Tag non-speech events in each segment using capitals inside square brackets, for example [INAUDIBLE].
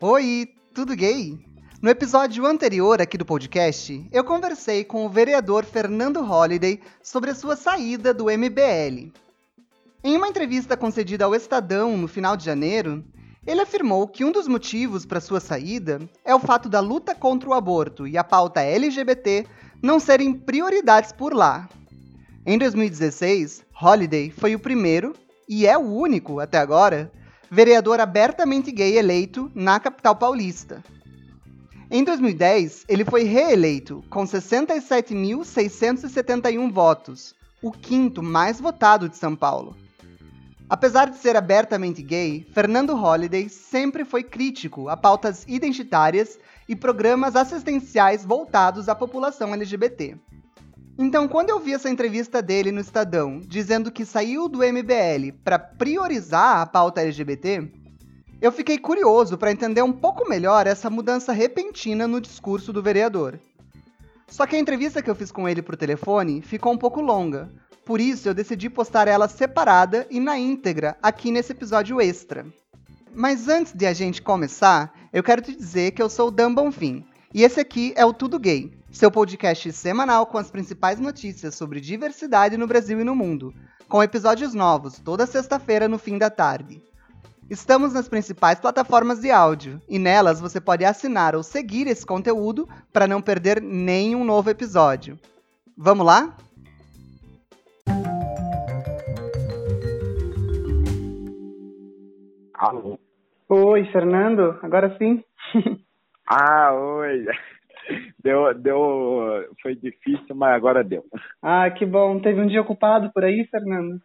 Oi, tudo gay? No episódio anterior aqui do podcast, eu conversei com o vereador Fernando Holliday sobre a sua saída do MBL. Em uma entrevista concedida ao Estadão no final de janeiro, ele afirmou que um dos motivos para sua saída é o fato da luta contra o aborto e a pauta LGBT não serem prioridades por lá. Em 2016, Holliday foi o primeiro, e é o único até agora, vereador abertamente gay eleito na capital paulista. Em 2010, ele foi reeleito com 67.671 votos, o quinto mais votado de São Paulo. Apesar de ser abertamente gay, Fernando Holliday sempre foi crítico a pautas identitárias e programas assistenciais voltados à população LGBT. Então, quando eu vi essa entrevista dele no Estadão, dizendo que saiu do MBL para priorizar a pauta LGBT, eu fiquei curioso para entender um pouco melhor essa mudança repentina no discurso do vereador. Só que a entrevista que eu fiz com ele por telefone ficou um pouco longa, por isso eu decidi postar ela separada e na íntegra aqui nesse episódio extra. Mas antes de a gente começar, eu quero te dizer que eu sou o Dan Bonfim, e esse aqui é o Tudo Gay, seu podcast semanal com as principais notícias sobre diversidade no Brasil e no mundo, com episódios novos toda sexta-feira no fim da tarde. Estamos nas principais plataformas de áudio e nelas você pode assinar ou seguir esse conteúdo para não perder nenhum novo episódio. Vamos lá? Alô? Oi, Fernando, agora sim. [LAUGHS] ah, oi. Deu, deu, foi difícil, mas agora deu. Ah, que bom. Teve um dia ocupado por aí, Fernando?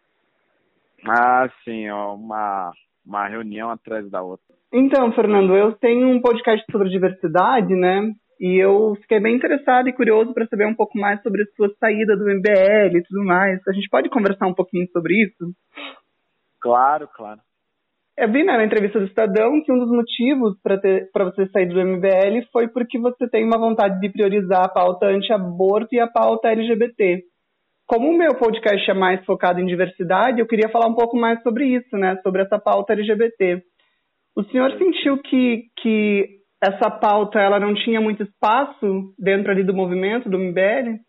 Ah, sim, ó, uma, uma reunião atrás da outra. Então, Fernando, eu tenho um podcast sobre diversidade, né? E eu fiquei bem interessado e curioso para saber um pouco mais sobre a sua saída do MBL e tudo mais. A gente pode conversar um pouquinho sobre isso? Claro, claro. Eu vi né, na entrevista do Estadão que um dos motivos para você sair do MBL foi porque você tem uma vontade de priorizar a pauta anti-aborto e a pauta LGBT. Como o meu podcast é mais focado em diversidade, eu queria falar um pouco mais sobre isso, né? Sobre essa pauta LGBT. O senhor sentiu que, que essa pauta ela não tinha muito espaço dentro ali do movimento, do MBL?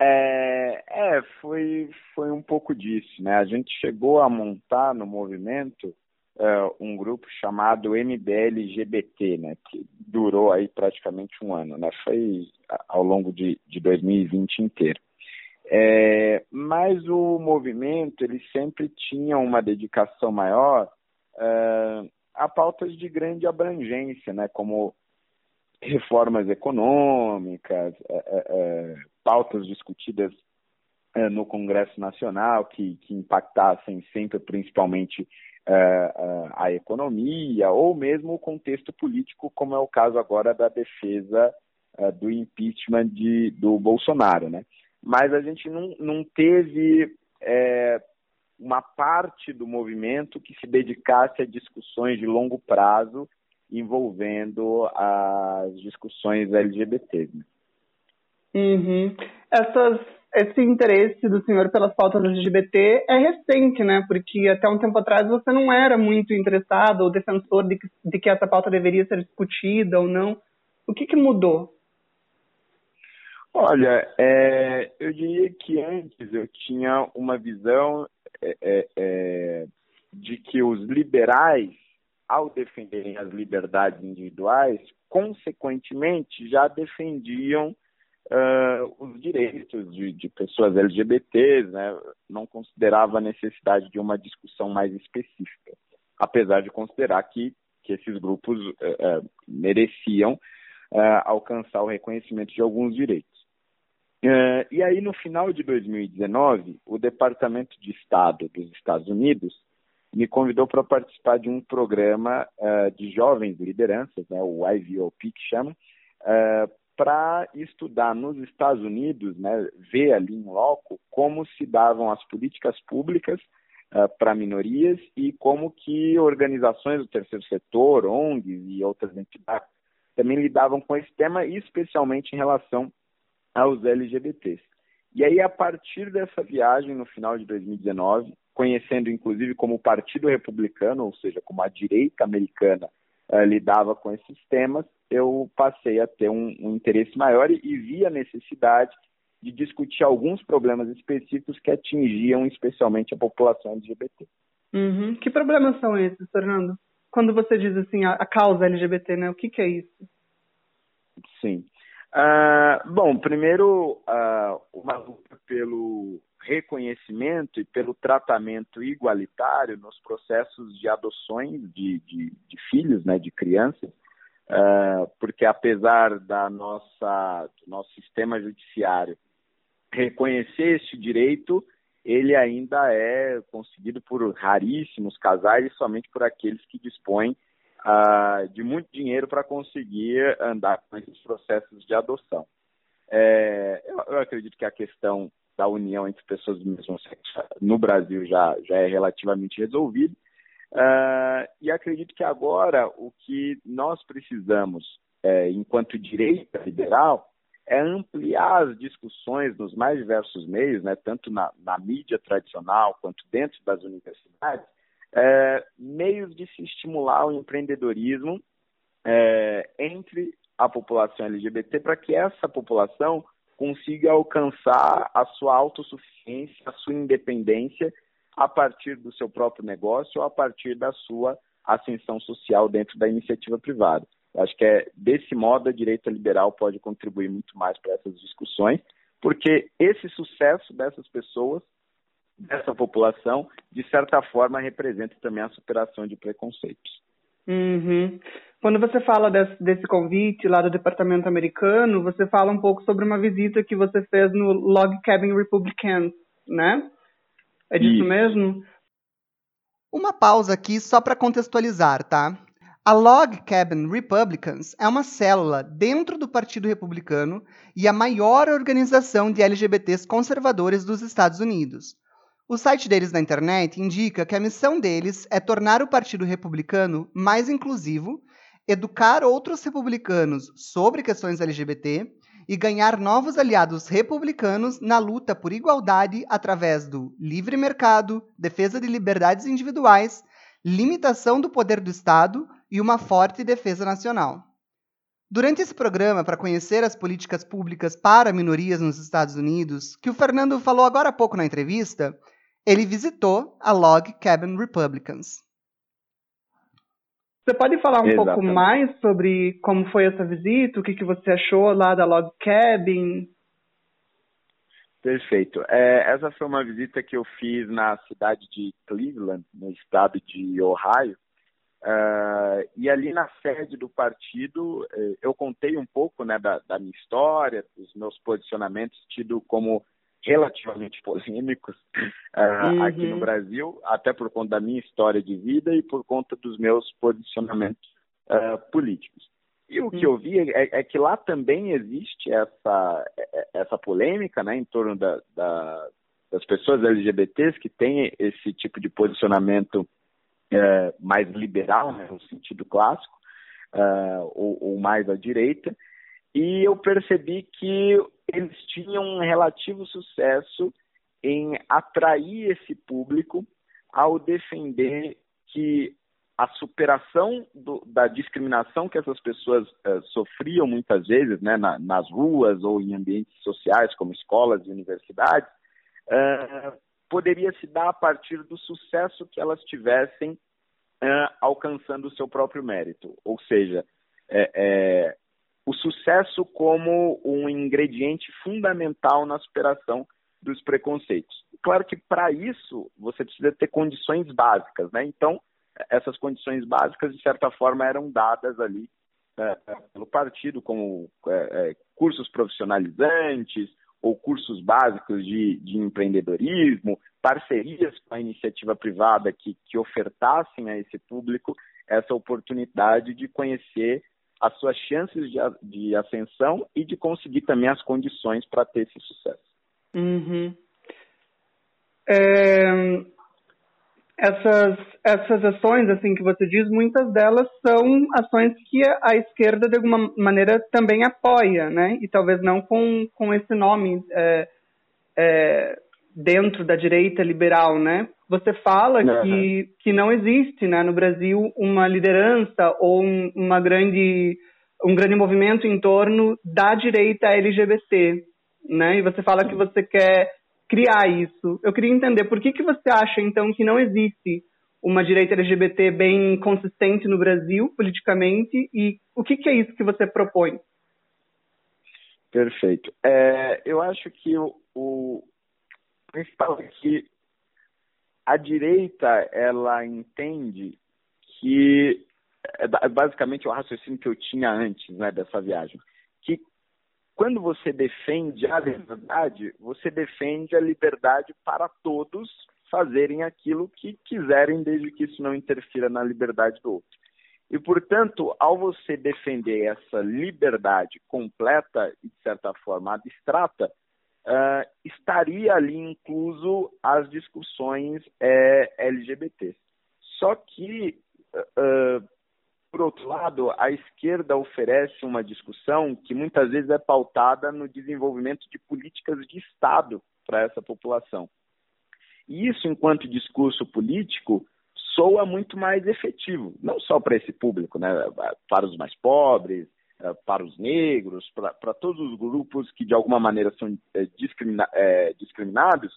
É, é, foi, foi um pouco disso, né? A gente chegou a montar no movimento uh, um grupo chamado MBLGBT, né? Que durou aí praticamente um ano, né? Foi ao longo de, de 2020 inteiro. É, mas o movimento ele sempre tinha uma dedicação maior uh, a pautas de grande abrangência, né? Como reformas econômicas, uh, pautas discutidas no Congresso Nacional que, que impactassem sempre, principalmente, a economia ou mesmo o contexto político, como é o caso agora da defesa do impeachment de, do Bolsonaro, né? Mas a gente não, não teve é, uma parte do movimento que se dedicasse a discussões de longo prazo envolvendo as discussões LGBT. Né? Uhum. Essas, esse interesse do senhor pelas pautas LGBT é recente, né? Porque até um tempo atrás você não era muito interessado ou defensor de que, de que essa pauta deveria ser discutida ou não. O que, que mudou? Olha, é, eu diria que antes eu tinha uma visão é, é, é de que os liberais, ao defenderem as liberdades individuais, consequentemente já defendiam uh, os direitos de, de, pessoas LGBTs, né? não considerava a necessidade de uma discussão mais específica, apesar de considerar que, que esses grupos uh, uh, mereciam alcançar o reconhecimento de alguns direitos. e aí, no final de 2019, o Departamento de Estado dos Estados Unidos me convidou para participar de um programa de jovens lideranças, né, o IVOP que chama, uh, para estudar nos Estados Unidos, né, ver ali em loco como se davam as políticas públicas uh, para minorias e como que organizações do terceiro setor, ONGs e outras entidades também lidavam com esse tema, especialmente em relação aos LGBTs. E aí, a partir dessa viagem, no final de 2019, conhecendo inclusive como o Partido Republicano, ou seja, como a direita americana uh, lidava com esses temas, eu passei a ter um, um interesse maior e, e vi a necessidade de discutir alguns problemas específicos que atingiam especialmente a população LGBT. Uhum. Que problemas são esses, Fernando? Quando você diz assim, a, a causa LGBT, né? O que, que é isso? Sim. Uh, bom, primeiro, uh, uma luta pelo reconhecimento e pelo tratamento igualitário nos processos de adoções de, de, de filhos, né, de crianças, uh, porque apesar da nossa, do nosso sistema judiciário reconhecer esse direito, ele ainda é conseguido por raríssimos casais e somente por aqueles que dispõem uh, de muito dinheiro para conseguir andar com esses processos de adoção. É, eu, eu, acredito que a questão da união entre pessoas do mesmo sexo no Brasil já, já é relativamente resolvida. Uh, e acredito que agora o que nós precisamos, é, enquanto direita liberal, é ampliar as discussões nos mais diversos meios, né, tanto na, na mídia tradicional quanto dentro das universidades, é, meios de se estimular o empreendedorismo é, entre a população LGBT para que essa população consiga alcançar a sua autossuficiência, a sua independência a partir do seu próprio negócio ou a partir da sua ascensão social dentro da iniciativa privada. Acho que é desse modo a direita liberal pode contribuir muito mais para essas discussões, porque esse sucesso dessas pessoas, dessa população, de certa forma representa também a superação de preconceitos. Uhum. Quando você fala desse, desse, convite lá do departamento americano, você fala um pouco sobre uma visita que você fez no Log Cabin Republicans, né? É disso Isso. mesmo? Uma pausa aqui só para contextualizar, tá? A Log Cabin Republicans é uma célula dentro do Partido Republicano e a maior organização de LGBTs conservadores dos Estados Unidos. O site deles na internet indica que a missão deles é tornar o Partido Republicano mais inclusivo, educar outros republicanos sobre questões LGBT e ganhar novos aliados republicanos na luta por igualdade através do livre mercado, defesa de liberdades individuais, limitação do poder do Estado e uma forte defesa nacional. Durante esse programa, para conhecer as políticas públicas para minorias nos Estados Unidos, que o Fernando falou agora há pouco na entrevista, ele visitou a Log Cabin Republicans. Você pode falar um Exatamente. pouco mais sobre como foi essa visita, o que, que você achou lá da Log Cabin? Perfeito. É, essa foi uma visita que eu fiz na cidade de Cleveland, no estado de Ohio, Uh, e ali na sede do partido, eh, eu contei um pouco né, da, da, minha história, dos meus posicionamentos, tido como relativamente polêmicos uh, uhum. aqui no Brasil, até por conta da minha história de vida e por conta dos meus posicionamentos uh, políticos. E o uhum. que eu vi é, é, que lá também existe essa, é, essa polêmica né, em torno da, da, das pessoas LGBTs que têm esse tipo de posicionamento é, mais liberal, né, no sentido clássico, uh, ou, ou, mais à direita, e eu percebi que eles tinham um relativo sucesso em atrair esse público ao defender que a superação do, da discriminação que essas pessoas uh, sofriam muitas vezes né, na, nas ruas ou em ambientes sociais, como escolas e universidades, uh, poderia se dar a partir do sucesso que elas tivessem uh, alcançando o seu próprio mérito. Ou seja, é, o sucesso como um ingrediente fundamental na superação dos preconceitos. Claro que para isso você precisa ter condições básicas, né? Então, essas condições básicas, de certa forma, eram dadas ali é, pelo partido, como é, cursos profissionalizantes, ou cursos básicos de, de empreendedorismo, parcerias com a iniciativa privada que, que ofertassem a esse público essa oportunidade de conhecer as suas chances de, de ascensão e de conseguir também as condições para ter esse sucesso. Uhum. É, essas, essas ações, assim, que você diz, muitas delas são ações que a esquerda, de alguma maneira, também apoia, né? E talvez não com, com esse nome. É, é, dentro da direita liberal, né? Você fala uhum. que, que não existe né, no Brasil uma liderança ou um, uma grande, um grande movimento em torno da direita LGBT, né? E você fala que você quer criar isso. Eu queria entender por que, que você acha, então, que não existe uma direita LGBT bem consistente no Brasil, politicamente, e o que, que é isso que você propõe? Perfeito. É, eu acho que o, o principal é que a direita ela entende que é basicamente o raciocínio que eu tinha antes né, dessa viagem, que quando você defende a liberdade, você defende a liberdade para todos fazerem aquilo que quiserem, desde que isso não interfira na liberdade do outro. E, portanto, ao você defender essa liberdade completa e, de certa forma, abstrata, uh, estaria ali incluso as discussões é, LGBT. Só que, uh, por outro lado, a esquerda oferece uma discussão que muitas vezes é pautada no desenvolvimento de políticas de Estado para essa população. E isso, enquanto discurso político, soa muito mais efetivo, não só para esse público, né, para os mais pobres, para os negros, para todos os grupos que de alguma maneira são eh, discrimina, é, discriminados,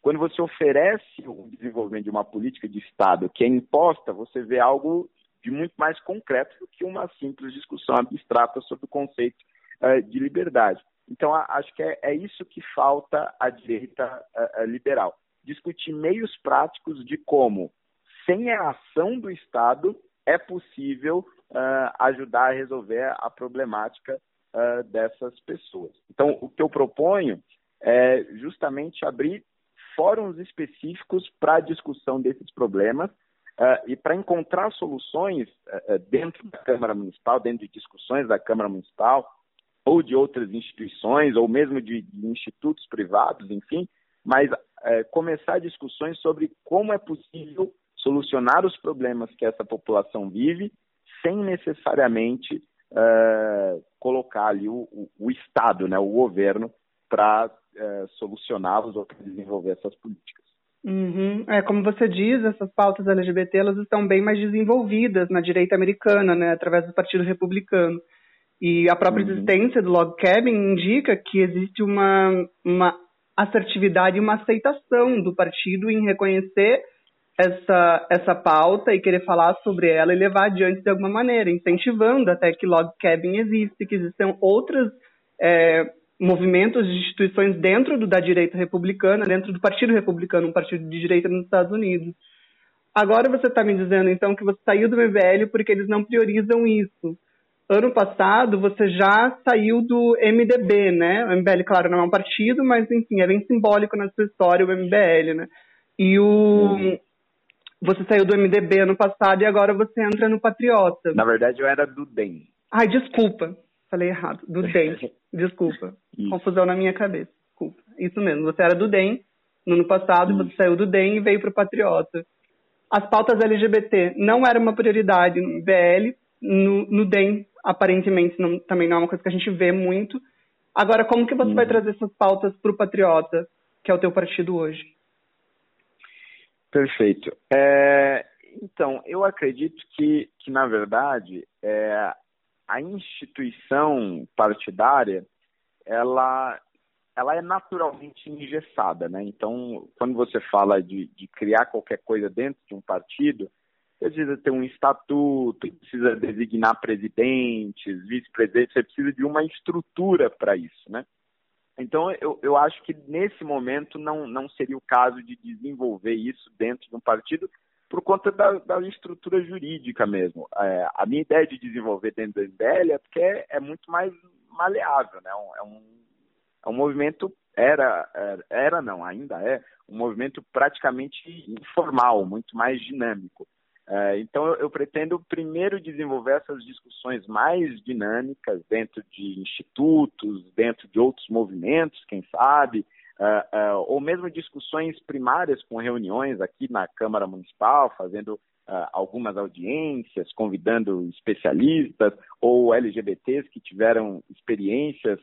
quando você oferece o desenvolvimento de uma política de Estado que é imposta, você vê algo de muito mais concreto do que uma simples discussão abstrata sobre o conceito de liberdade. Então, acho que é, é, isso que falta à direita liberal. Discutir meios práticos de como, sem a ação do Estado, é possível uh, ajudar a resolver a problemática uh, dessas pessoas. Então, o que eu proponho é justamente abrir fóruns específicos para a discussão desses problemas uh, e para encontrar soluções dentro da Câmara Municipal, dentro de discussões da Câmara Municipal ou de outras instituições ou mesmo de, de institutos privados, enfim, mas começar discussões sobre como é possível solucionar os problemas que essa população vive sem necessariamente uh, colocar ali o, o, o, Estado, né, o governo, para uh, solucioná-los ou desenvolver essas políticas. Uhum. É, como você diz, essas pautas LGBT elas estão bem mais desenvolvidas na direita americana, né, através do Partido Republicano. E a própria uhum. existência do log cabin indica que existe uma, uma assertividade e uma aceitação do partido em reconhecer essa, essa pauta e querer falar sobre ela e levar adiante de alguma maneira, incentivando até que log cabin existe, que existam outros é, movimentos de instituições dentro do, da direita republicana, dentro do Partido Republicano, um partido de direita nos Estados Unidos. Agora você está me dizendo, então, que você saiu do MBL porque eles não priorizam isso. Ano passado, você já saiu do MDB, né? O MBL, claro, não é um partido, mas, enfim, é bem simbólico na sua história o MBL, né? E o, uhum você saiu do MDB ano passado e agora você entra no Patriota. Na verdade, eu era do DEM. Ai, desculpa. Falei errado. Do DEM. [LAUGHS] Desculpa. Isso. Confusão na minha cabeça. Desculpa. Isso mesmo. Você era do DEM no ano passado, Isso. você saiu do DEM e veio para o Patriota. As pautas LGBT não era uma prioridade no BL, no, no DEM, aparentemente, não, também não é uma coisa que a gente vê muito. Agora, como que você uhum. vai trazer essas pautas para o Patriota, que é o teu partido hoje? Perfeito. É, então, eu acredito que, que na verdade, é, a instituição partidária, ela, ela é naturalmente engessada, né? Então, quando você fala de, de criar qualquer coisa dentro de um partido, precisa ter um estatuto, precisa designar presidentes, vice-presidentes, você precisa de uma estrutura para isso, né? Então, eu, eu acho que nesse momento não, não seria o caso de desenvolver isso dentro de um partido por conta da, da estrutura jurídica mesmo. É, a minha ideia de desenvolver dentro do MBL é porque é, é muito mais maleável, né? É um, é um movimento, era, era, era não, ainda é, um movimento praticamente informal, muito mais dinâmico. É, então, eu, eu, pretendo primeiro desenvolver essas discussões mais dinâmicas dentro de institutos, dentro de outros movimentos, quem sabe, é, é, ou mesmo discussões primárias com reuniões aqui na Câmara Municipal, fazendo algumas audiências, convidando especialistas ou LGBTs que tiveram experiências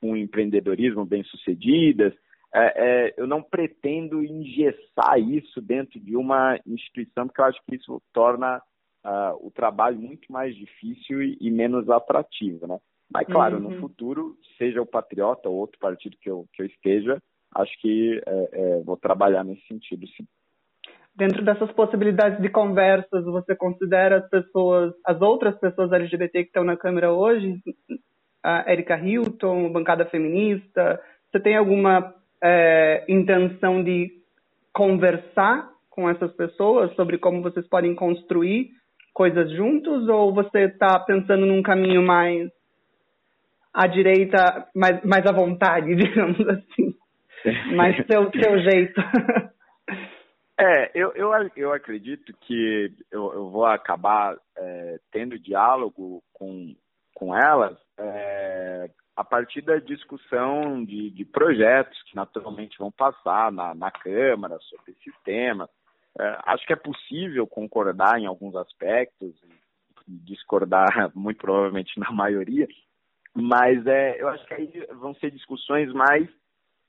com empreendedorismo bem-sucedidas, é, é, eu não pretendo engessar isso dentro de uma instituição, porque eu acho que isso torna uh, o trabalho muito mais difícil e, e menos atrativo, né? Mas, claro, uhum. no futuro, seja o Patriota ou outro partido que eu, que eu esteja, acho que é, é, vou trabalhar nesse sentido, sim. Dentro dessas possibilidades de conversas, você considera as pessoas, as outras pessoas LGBT que estão na Câmara hoje, a Erika Hilton, bancada feminista, você tem alguma é, intenção de conversar com essas pessoas sobre como vocês podem construir coisas juntos ou você está pensando num caminho mais à direita, mais, mais à vontade, [LAUGHS] digamos assim? Mais seu, seu jeito. [LAUGHS] É, eu, eu, eu acredito que eu, eu vou acabar é, tendo diálogo com, com elas é, a partir da discussão de, de, projetos que naturalmente vão passar na, na Câmara sobre esses temas. É, acho que é possível concordar em alguns aspectos e discordar [LAUGHS] muito provavelmente na maioria, mas é, eu acho que aí vão ser discussões mais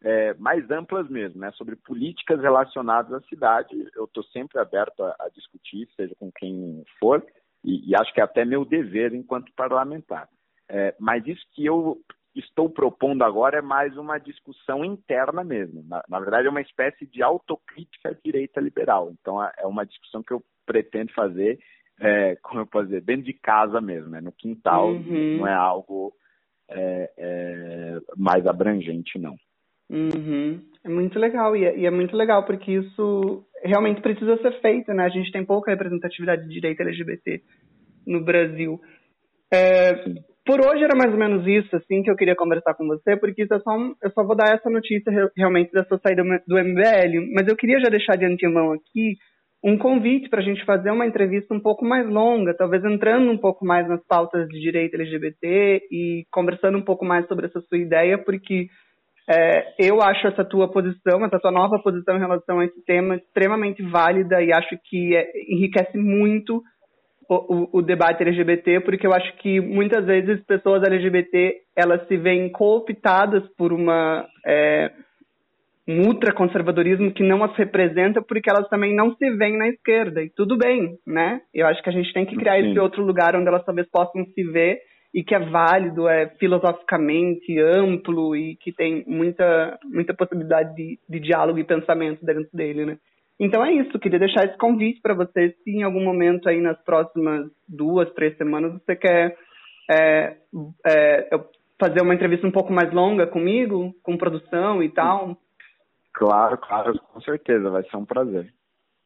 é, mais amplas mesmo, né, sobre políticas relacionadas à cidade. Eu estou sempre aberto a, a, discutir, seja com quem for, e, e, acho que é até meu dever enquanto parlamentar. É, mas isso que eu estou propondo agora é mais uma discussão interna mesmo. Na, na verdade, é uma espécie de autocrítica à direita liberal. Então, é, é uma discussão que eu pretendo fazer, é, como eu posso dizer, dentro de casa mesmo, né, no quintal, uhum. não é algo é, é, mais abrangente, não. Uhum. É muito legal, e é, e é, muito legal porque isso realmente precisa ser feito, né? A gente tem pouca representatividade de direito LGBT no Brasil. É, por hoje era mais ou menos isso, assim, que eu queria conversar com você, porque isso é só um, eu só vou dar essa notícia realmente da sua saída do MBL, mas eu queria já deixar de antemão aqui um convite para a gente fazer uma entrevista um pouco mais longa, talvez entrando um pouco mais nas pautas de direito LGBT e conversando um pouco mais sobre essa sua ideia, porque é, eu acho essa tua posição, essa tua nova posição em relação a esse tema extremamente válida e acho que é, enriquece muito o, o, debate LGBT, porque eu acho que muitas vezes pessoas LGBT elas se veem cooptadas por uma é, um ultraconservadorismo que não as representa, porque elas também não se veem na esquerda e tudo bem, né? Eu acho que a gente tem que criar Sim. esse outro lugar onde elas talvez possam se ver e que é válido, é filosoficamente amplo e que tem muita, muita possibilidade de, de diálogo e pensamento dentro dele, né? Então é isso, queria deixar esse convite para você, se em algum momento aí nas próximas duas, três semanas você quer é, é, fazer uma entrevista um pouco mais longa comigo, com produção e tal. Claro, claro, com certeza, vai ser um prazer.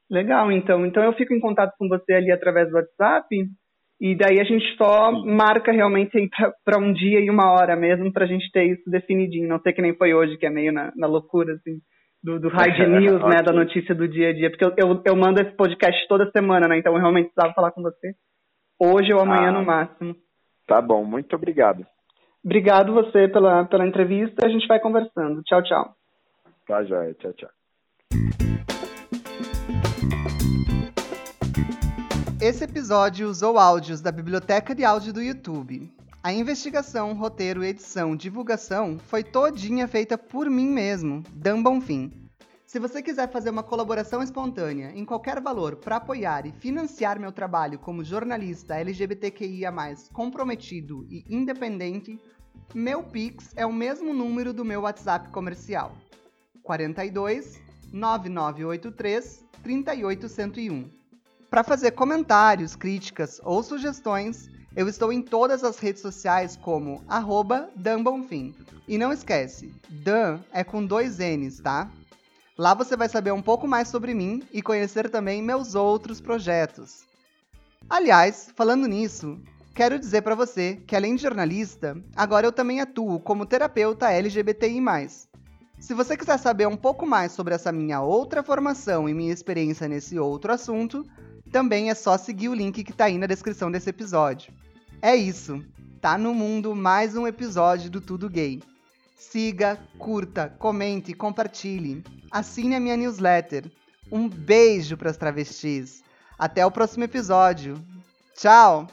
Legal, então. Então eu fico em contato com você ali através do WhatsApp e daí a gente só Sim. marca realmente para um dia e uma hora mesmo para a gente ter isso definidinho. Não sei que nem foi hoje, que é meio na, na loucura, assim, do, do [LAUGHS] hard news, né, da notícia do dia a dia. Porque eu, eu, eu, mando esse podcast toda semana, né? Então eu realmente precisava falar com você. Hoje ou amanhã ah, no máximo. Tá bom, muito obrigado. Obrigado você pela, pela entrevista. A gente vai conversando. Tchau, tchau. Tá, joia. Tchau, tchau. Esse episódio usou áudios da biblioteca de áudio do YouTube. A investigação, roteiro, edição, divulgação foi todinha feita por mim mesmo, Dan Bonfim. Se você quiser fazer uma colaboração espontânea em qualquer valor para apoiar e financiar meu trabalho como jornalista LGBTQIA+, comprometido e independente, meu Pix é o mesmo número do meu WhatsApp comercial. 42 9983 38101. Para fazer comentários, críticas ou sugestões, eu estou em todas as redes sociais como @danbonfim. E não esquece, Dan é com dois N's, tá? Lá você vai saber um pouco mais sobre mim e conhecer também meus outros projetos. Aliás, falando nisso, quero dizer para você que além de jornalista, agora eu também atuo como terapeuta LGBTI+. Se você quiser saber um pouco mais sobre essa minha outra formação e minha experiência nesse outro assunto, também é só seguir o link que tá aí na descrição desse episódio. É isso. Tá no mundo mais um episódio do Tudo Gay. Siga, curta, comente, compartilhe. Assine a minha newsletter. Um beijo para as travestis. Até o próximo episódio. Tchau!